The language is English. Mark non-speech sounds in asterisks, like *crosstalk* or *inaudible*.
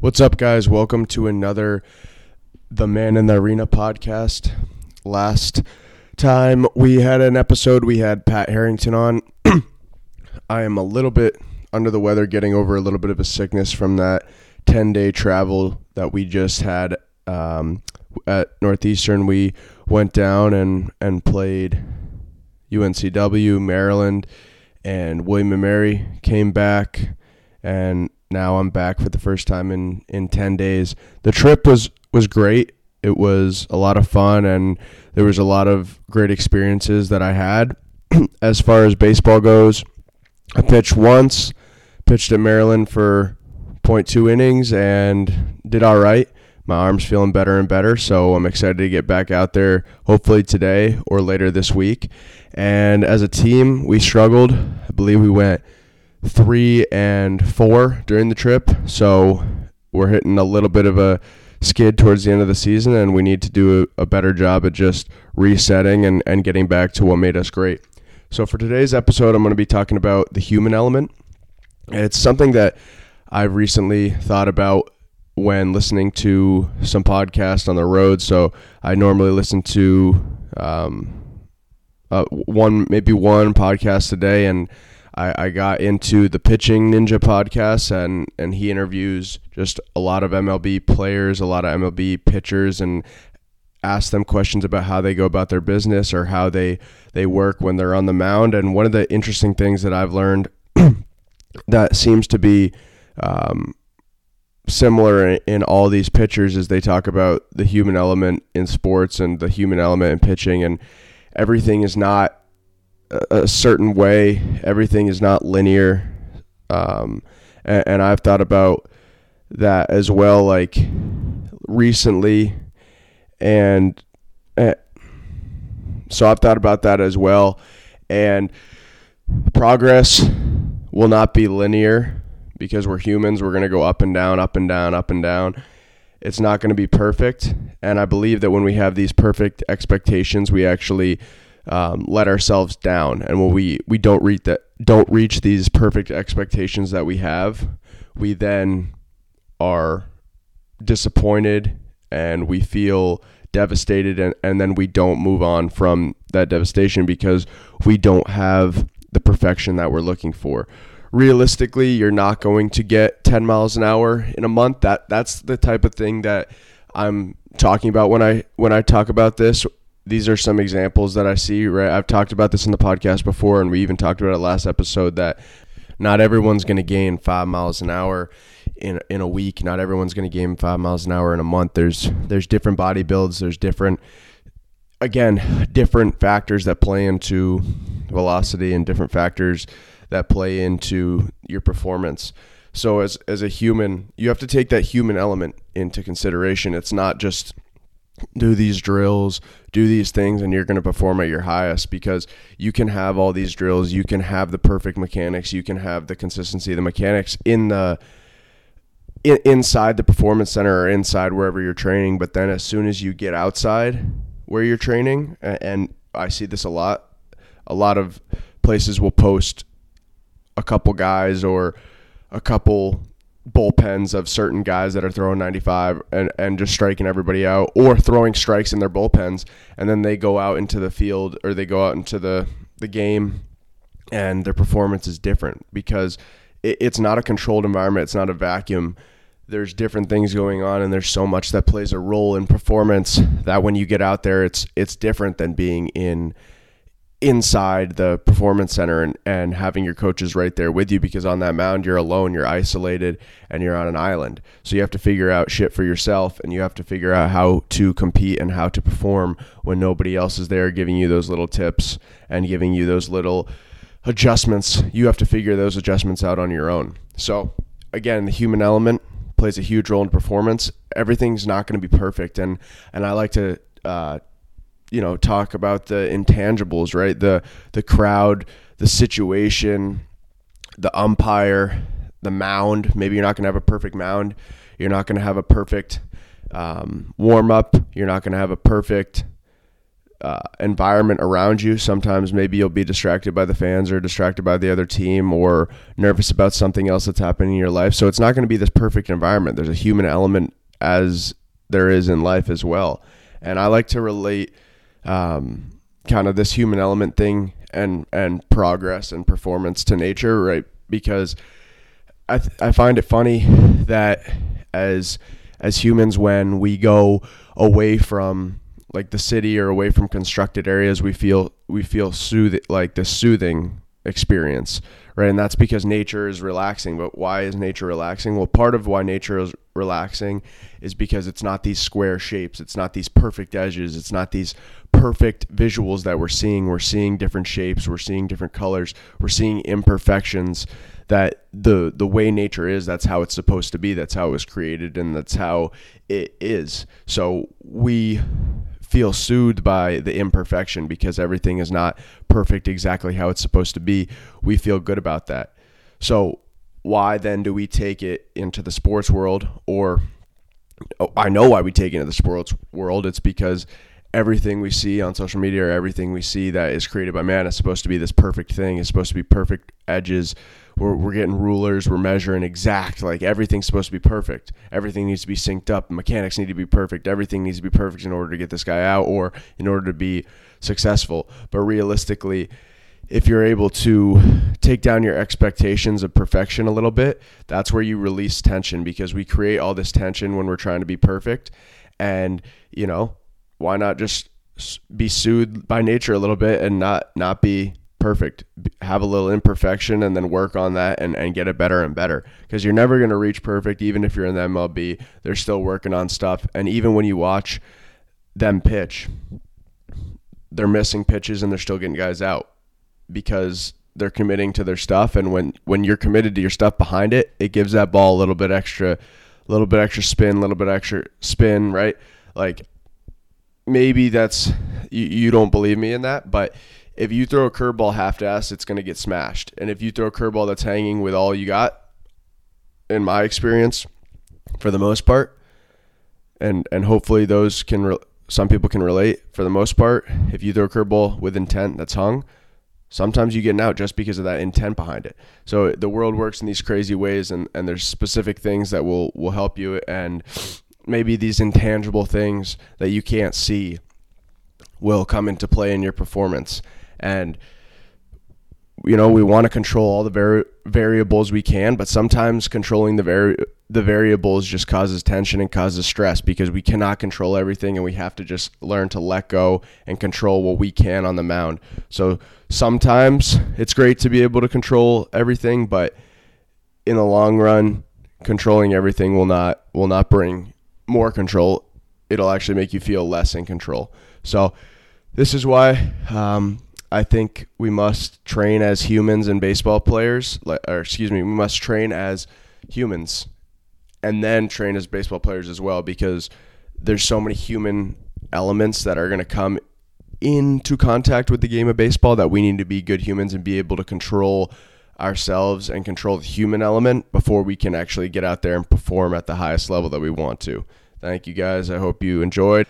What's up, guys? Welcome to another The Man in the Arena podcast. Last time we had an episode, we had Pat Harrington on. *clears throat* I am a little bit under the weather, getting over a little bit of a sickness from that 10 day travel that we just had um, at Northeastern. We went down and, and played UNCW, Maryland, and William and Mary. Came back, and now I'm back for the first time in, in 10 days. The trip was, was great. It was a lot of fun, and there was a lot of great experiences that I had. *clears throat* as far as baseball goes, I pitched once, pitched at Maryland for 0.2 innings, and did all right. My arm's feeling better and better, so I'm excited to get back out there, hopefully today or later this week. And as a team, we struggled. I believe we went three and four during the trip, so we're hitting a little bit of a skid towards the end of the season, and we need to do a, a better job at just resetting and, and getting back to what made us great. So, for today's episode, I'm going to be talking about the human element. It's something that I've recently thought about when listening to some podcasts on the road. So, I normally listen to um, uh, one, maybe one podcast a day, and I, I got into the Pitching Ninja podcast, and, and he interviews just a lot of MLB players, a lot of MLB pitchers, and ask them questions about how they go about their business or how they they work when they're on the mound. And one of the interesting things that I've learned *clears throat* that seems to be um, similar in, in, all these pitchers is they talk about the human element in sports and the human element in pitching, and everything is not a, certain way. Everything is not linear. Um, and, and I've thought about that as well, like recently and uh, so I've thought about that as well. And progress will not be linear because we're humans. We're going to go up and down, up and down, up and down. It's not going to be perfect. And I believe that when we have these perfect expectations, we actually um, let ourselves down. And when we, we don't reach that, don't reach these perfect expectations that we have, we then are disappointed and we feel devastated and, and then we don't move on from that devastation because we don't have the perfection that we're looking for. Realistically, you're not going to get 10 miles an hour in a month. That that's the type of thing that I'm talking about when I when I talk about this. These are some examples that I see, right? I've talked about this in the podcast before and we even talked about it last episode that not everyone's going to gain 5 miles an hour in in a week. Not everyone's going to gain five miles an hour in a month. There's there's different body builds. There's different again different factors that play into velocity and different factors that play into your performance. So as as a human, you have to take that human element into consideration. It's not just do these drills, do these things, and you're going to perform at your highest because you can have all these drills, you can have the perfect mechanics, you can have the consistency, the mechanics in the in, inside the performance center or inside wherever you're training. But then as soon as you get outside where you're training, and I see this a lot, a lot of places will post a couple guys or a couple bullpens of certain guys that are throwing 95 and, and just striking everybody out or throwing strikes in their bullpens. And then they go out into the field or they go out into the, the game and their performance is different because it, it's not a controlled environment. It's not a vacuum. There's different things going on and there's so much that plays a role in performance that when you get out there it's it's different than being in inside the performance center and, and having your coaches right there with you because on that mound you're alone, you're isolated, and you're on an island. So you have to figure out shit for yourself and you have to figure out how to compete and how to perform when nobody else is there giving you those little tips and giving you those little adjustments. You have to figure those adjustments out on your own. So again, the human element plays a huge role in performance. Everything's not going to be perfect, and and I like to uh, you know talk about the intangibles, right? The the crowd, the situation, the umpire, the mound. Maybe you're not going to have a perfect mound. You're not going to have a perfect um, warm up. You're not going to have a perfect uh, environment around you. Sometimes maybe you'll be distracted by the fans or distracted by the other team or nervous about something else that's happening in your life. So it's not going to be this perfect environment. There's a human element as there is in life as well. And I like to relate um, kind of this human element thing and and progress and performance to nature, right? Because I th- I find it funny that as as humans when we go away from like the city or away from constructed areas we feel we feel sooth like the soothing experience right? And that's because nature is relaxing. But why is nature relaxing? Well part of why nature is relaxing is because it's not these square shapes. It's not these perfect edges. It's not these perfect visuals that we're seeing. We're seeing different shapes. We're seeing different colors. We're seeing imperfections that the the way nature is that's how it's supposed to be. That's how it was created and that's how it is. So we feel soothed by the imperfection because everything is not perfect exactly how it's supposed to be. We feel good about that. So why then do we take it into the sports world or oh, I know why we take it into the sports world. It's because everything we see on social media or everything we see that is created by man is supposed to be this perfect thing. It's supposed to be perfect edges. We're, we're getting rulers. We're measuring exact like everything's supposed to be perfect. Everything needs to be synced up. Mechanics need to be perfect. Everything needs to be perfect in order to get this guy out or in order to be successful. But realistically if you're able to take down your expectations of perfection a little bit that's where you release tension because we create all this tension when we're trying to be perfect. And you know why not just be soothed by nature a little bit and not not be perfect. Have a little imperfection and then work on that and, and get it better and better. Because you're never going to reach perfect even if you're in the mlb they're still working on stuff. And even when you watch them pitch they're missing pitches and they're still getting guys out because they're committing to their stuff. And when when you're committed to your stuff behind it it gives that ball a little bit extra a little bit extra spin a little bit extra spin right? Like maybe that's you, you don't believe me in that, but if you throw a curveball half ass, it's going to get smashed. And if you throw a curveball that's hanging with all you got, in my experience, for the most part, and and hopefully those can re- some people can relate. For the most part, if you throw a curveball with intent that's hung, sometimes you get an out just because of that intent behind it. So the world works in these crazy ways, and and there's specific things that will will help you and maybe these intangible things that you can't see will come into play in your performance. And you know, we want to control all the vari- variables we can, but sometimes controlling the vari- the variables just causes tension and causes stress because we cannot control everything and we have to just learn to let go and control what we can on the mound. So sometimes it's great to be able to control everything, but in the long run, controlling everything will not will not bring more control, it'll actually make you feel less in control. So, this is why um, I think we must train as humans and baseball players, or excuse me, we must train as humans and then train as baseball players as well because there's so many human elements that are going to come into contact with the game of baseball that we need to be good humans and be able to control ourselves and control the human element before we can actually get out there and perform at the highest level that we want to. Thank you guys. I hope you enjoyed.